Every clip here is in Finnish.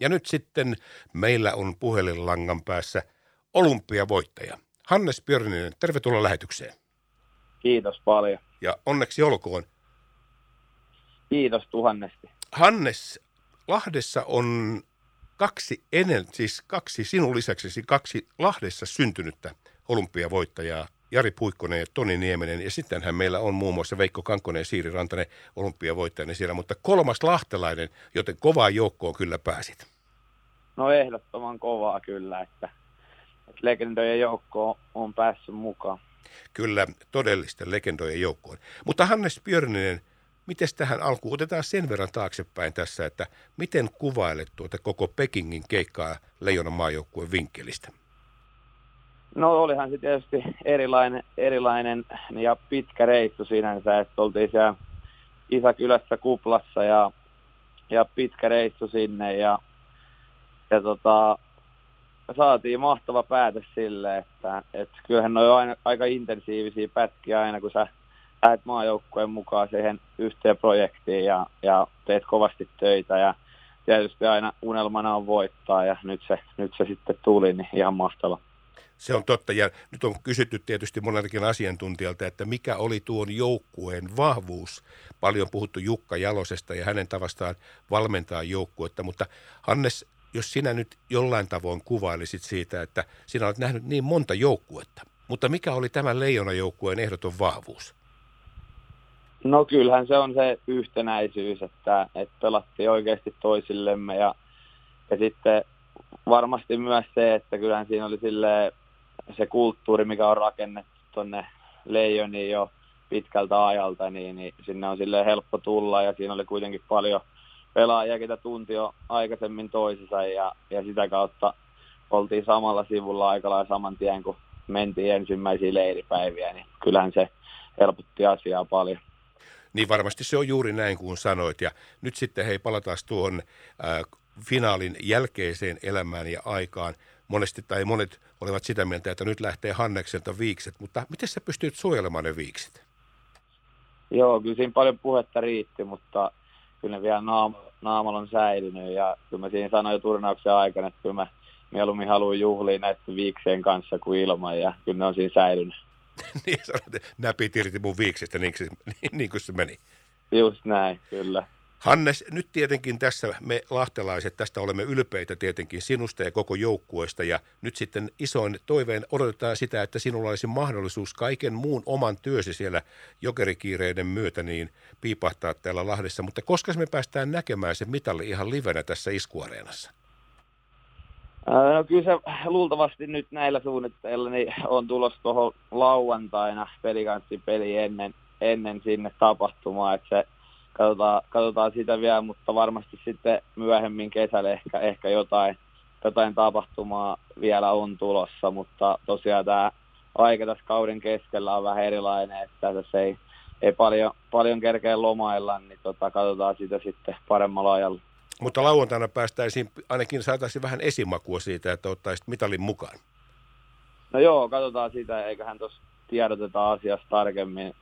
Ja nyt sitten meillä on puhelinlangan päässä olympiavoittaja. Hannes Björninen, tervetuloa lähetykseen. Kiitos paljon. Ja onneksi olkoon. Kiitos tuhannesti. Hannes, Lahdessa on kaksi ennen, siis kaksi sinun lisäksesi kaksi Lahdessa syntynyttä olympiavoittajaa. Jari Puikkonen ja Toni Niemenen. Ja sittenhän meillä on muun muassa Veikko Kankonen ja Siiri Rantanen olympiavoittajana siellä. Mutta kolmas lahtelainen, joten kovaa joukkoon kyllä pääsit. No ehdottoman kovaa kyllä, että, että legendojen joukko on päässyt mukaan. Kyllä, todellisten legendojen joukkoon. Mutta Hannes Björninen, miten tähän alkuun? Otetaan sen verran taaksepäin tässä, että miten kuvailet tuota koko Pekingin keikkaa Leijonan maajoukkueen vinkkelistä? No olihan se tietysti erilainen, erilainen ja pitkä reissu sinänsä, että oltiin siellä Isäkylässä kuplassa ja, ja pitkä reissu sinne ja, ja tota, saatiin mahtava päätös sille, että, että kyllähän ne on aina, aika intensiivisiä pätkiä aina, kun sä lähdet maajoukkueen mukaan siihen yhteen projektiin ja, ja teet kovasti töitä ja tietysti aina unelmana on voittaa ja nyt se, nyt se sitten tuli, niin ihan mahtava. Se on totta ja nyt on kysytty tietysti moneltakin asiantuntijalta, että mikä oli tuon joukkueen vahvuus. Paljon puhuttu Jukka Jalosesta ja hänen tavastaan valmentaa joukkuetta, mutta Hannes, jos sinä nyt jollain tavoin kuvailisit siitä, että sinä olet nähnyt niin monta joukkuetta, mutta mikä oli tämän leijonajoukkueen ehdoton vahvuus? No kyllähän se on se yhtenäisyys, että, että pelattiin oikeasti toisillemme ja, ja sitten varmasti myös se, että kyllähän siinä oli sille se kulttuuri, mikä on rakennettu tuonne Leijoniin jo pitkältä ajalta, niin, niin sinne on sille helppo tulla ja siinä oli kuitenkin paljon pelaajia, ketä tunti jo aikaisemmin toisensa ja, ja sitä kautta oltiin samalla sivulla aika lailla saman tien, kun mentiin ensimmäisiä leiripäiviä, niin kyllähän se helpotti asiaa paljon. Niin varmasti se on juuri näin kuin sanoit. Ja nyt sitten hei palataan tuohon äh, finaalin jälkeiseen elämään ja aikaan. Monesti tai monet olivat sitä mieltä, että nyt lähtee Hannekselta viikset, mutta miten sä pystyt suojelemaan ne viikset? Joo, kyllä siinä paljon puhetta riitti, mutta kyllä ne vielä naam- naamalla on säilynyt ja kyllä mä siinä sanoin jo turnauksen aikana, että kyllä mä mieluummin haluan juhlia näiden viikseen kanssa kuin ilman ja kyllä ne on siinä säilynyt. niin sanoit, näpit irti mun viiksestä, niin, niin, niin kuin se meni. Just näin, kyllä. Hannes, nyt tietenkin tässä me lahtelaiset, tästä olemme ylpeitä tietenkin sinusta ja koko joukkueesta. Ja nyt sitten isoin toiveen odotetaan sitä, että sinulla olisi mahdollisuus kaiken muun oman työsi siellä jokerikiireiden myötä niin piipahtaa täällä Lahdessa, mutta koska me päästään näkemään se mitalli ihan livenä tässä iskuareenassa? No kyllä se luultavasti nyt näillä suunnitteilla niin on tulossa tuohon lauantaina pelikanssipeli ennen, ennen sinne tapahtumaa, että se katsotaan, katsotaan sitä vielä, mutta varmasti sitten myöhemmin kesällä ehkä, ehkä jotain, jotain tapahtumaa vielä on tulossa, mutta tosiaan tämä aika tässä kauden keskellä on vähän erilainen, että tässä ei, ei paljon, paljon kerkeä lomailla, niin tota, katsotaan sitä sitten paremmalla ajalla. Mutta lauantaina päästäisiin, ainakin saataisiin vähän esimakua siitä, että ottaisit mitalin mukaan. No joo, katsotaan sitä, eiköhän tuossa tiedoteta asiasta tarkemmin.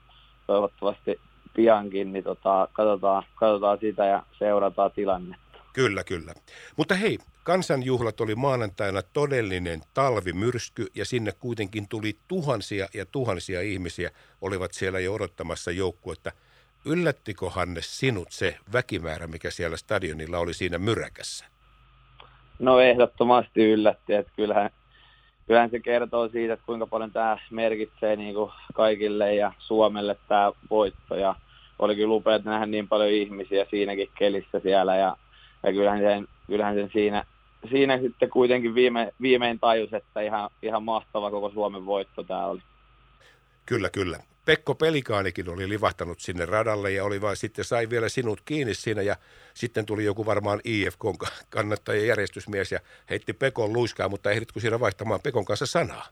Toivottavasti piankin, niin tota, katsotaan, katsotaan sitä ja seurataan tilannetta. Kyllä, kyllä. Mutta hei, kansanjuhlat oli maanantaina todellinen talvimyrsky ja sinne kuitenkin tuli tuhansia ja tuhansia ihmisiä olivat siellä jo odottamassa joukkuetta. Yllättikö Hannes sinut se väkimäärä, mikä siellä stadionilla oli siinä myräkässä? No ehdottomasti yllätti, että kyllähän, kyllähän se kertoo siitä, että kuinka paljon tämä merkitsee niin kuin kaikille ja Suomelle tämä voitto. Ja oli kyllä upea nähdä niin paljon ihmisiä siinäkin kelissä siellä ja, ja kyllähän, sen, kyllähän sen siinä, siinä sitten kuitenkin viime, viimein tajus, että ihan, ihan mahtava koko Suomen voitto tämä oli. Kyllä, kyllä. Pekko Pelikaanikin oli livahtanut sinne radalle ja oli vain sitten sai vielä sinut kiinni siinä ja sitten tuli joku varmaan IFK kannattaja järjestysmies ja heitti Pekon luiskaa, mutta ehditkö siinä vaihtamaan Pekon kanssa sanaa?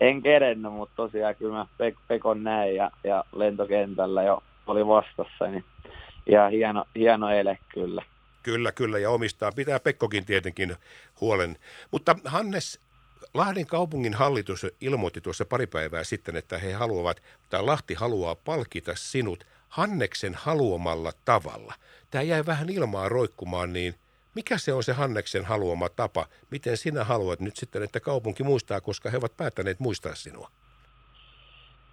En kerennyt, mutta tosiaan kyllä mä Pekon näin ja, ja lentokentällä jo oli vastassa, niin ihan hieno, hieno ele kyllä. Kyllä, kyllä, ja omistaa. Pitää Pekkokin tietenkin huolen. Mutta Hannes, Lahden kaupungin hallitus ilmoitti tuossa pari päivää sitten, että he haluavat, tai Lahti haluaa palkita sinut Hanneksen haluamalla tavalla. Tämä jäi vähän ilmaa roikkumaan, niin Mikä se on se Hanneksen haluama tapa? Miten sinä haluat nyt sitten, että kaupunki muistaa, koska he ovat päättäneet muistaa sinua?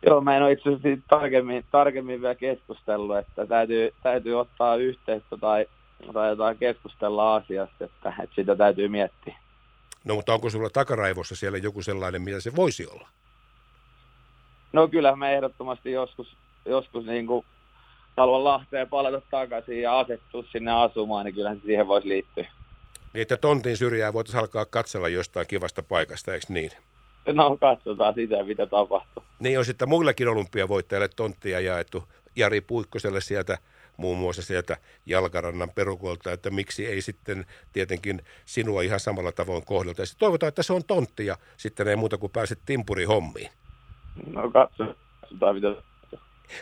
Joo, mä en ole itse asiassa tarkemmin, tarkemmin vielä keskustellut, että täytyy, täytyy ottaa yhteyttä tai, tai jotain keskustella asiasta, että, että sitä täytyy miettiä. No mutta onko sulla takaraivossa siellä joku sellainen, mitä se voisi olla? No kyllä me ehdottomasti joskus, joskus niin kuin haluan Lahteen palata takaisin ja asettua sinne asumaan, niin kyllähän se siihen voisi liittyä. Niin, että tontin syrjää voitaisiin alkaa katsella jostain kivasta paikasta, eikö niin? No katsotaan sitä, mitä tapahtuu. Niin on sitten muillekin olympiavoittajille tonttia jaettu. Jari Puikkoselle sieltä muun muassa sieltä Jalkarannan perukolta, että miksi ei sitten tietenkin sinua ihan samalla tavoin kohdelta. toivotaan, että se on tontti ja sitten ei muuta kuin pääset timpuri hommiin. No katsotaan, mitä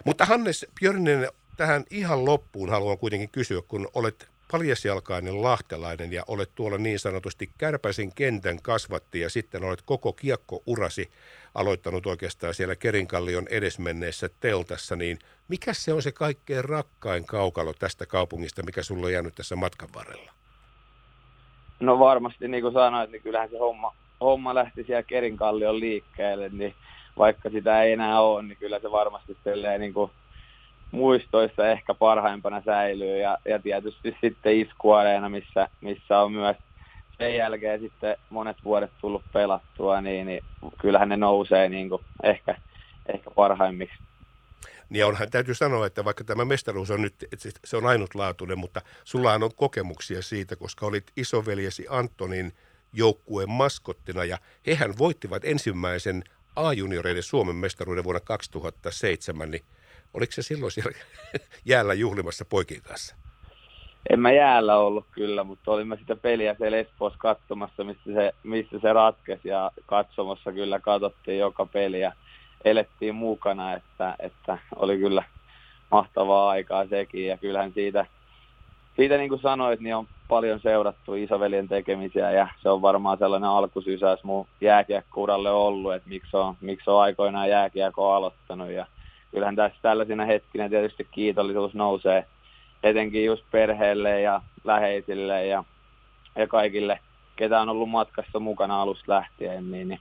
mutta Hannes Björninen, tähän ihan loppuun haluan kuitenkin kysyä, kun olet paljasjalkainen lahtelainen ja olet tuolla niin sanotusti kärpäisen kentän kasvatti ja sitten olet koko kiekkourasi aloittanut oikeastaan siellä Kerinkallion edesmenneessä teltassa, niin mikä se on se kaikkein rakkain kaukalo tästä kaupungista, mikä sulla on jäänyt tässä matkan varrella? No varmasti, niin kuin sanoit, niin kyllähän se homma, homma lähti siellä Kerinkallion liikkeelle, niin vaikka sitä ei enää ole, niin kyllä se varmasti niin kuin muistoissa ehkä parhaimpana säilyy. Ja, ja tietysti sitten iskuareena, missä, missä on myös sen jälkeen sitten monet vuodet tullut pelattua, niin, niin kyllähän ne nousee niin kuin ehkä, ehkä parhaimmiksi. Niin onhan täytyy sanoa, että vaikka tämä mestaruus on nyt, se on ainutlaatuinen, mutta sulla on kokemuksia siitä, koska olit isoveljesi Antonin joukkueen maskottina ja hehän voittivat ensimmäisen A-junioreiden Suomen mestaruuden vuonna 2007, niin oliko se silloin siellä jäällä juhlimassa poikien kanssa? En mä jäällä ollut kyllä, mutta olimme sitä peliä siellä Espoossa katsomassa, missä se, missä se ratkesi. Ja katsomassa kyllä katsottiin joka peli ja elettiin mukana, että, että oli kyllä mahtavaa aikaa sekin. Ja kyllähän siitä – siitä niin kuin sanoit, niin on paljon seurattu isoveljen tekemisiä ja se on varmaan sellainen alkusysäys mun jääkiekkouralle ollut, että miksi on, miksi on aikoinaan jääkiekko aloittanut. Ja kyllähän tässä tällaisina hetkinä tietysti kiitollisuus nousee etenkin just perheelle ja läheisille ja, ja kaikille, ketä on ollut matkassa mukana alusta lähtien, niin, niin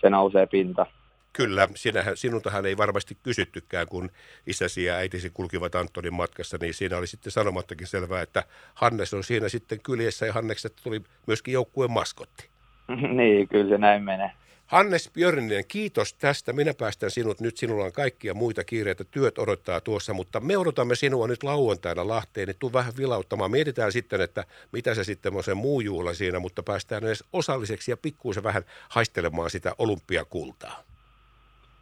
se nousee pinta. Kyllä, sinähän, sinultahan ei varmasti kysyttykään, kun isäsi ja äitisi kulkivat Antonin matkassa, niin siinä oli sitten sanomattakin selvää, että Hannes on siinä sitten kyljessä ja Hanneksesta tuli myöskin joukkueen maskotti. niin, kyllä se näin menee. Hannes Björninen, kiitos tästä. Minä päästän sinut nyt. Sinulla on kaikkia muita kiireitä. Työt odottaa tuossa, mutta me odotamme sinua nyt lauantaina Lahteen. Niin tuu vähän vilauttamaan. Mietitään sitten, että mitä se sitten on se muu juhla siinä, mutta päästään edes osalliseksi ja pikkuisen vähän haistelemaan sitä olympiakultaa.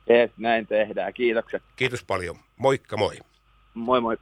Jees, näin tehdään. Kiitokset. Kiitos paljon. Moikka moi. Moi moi.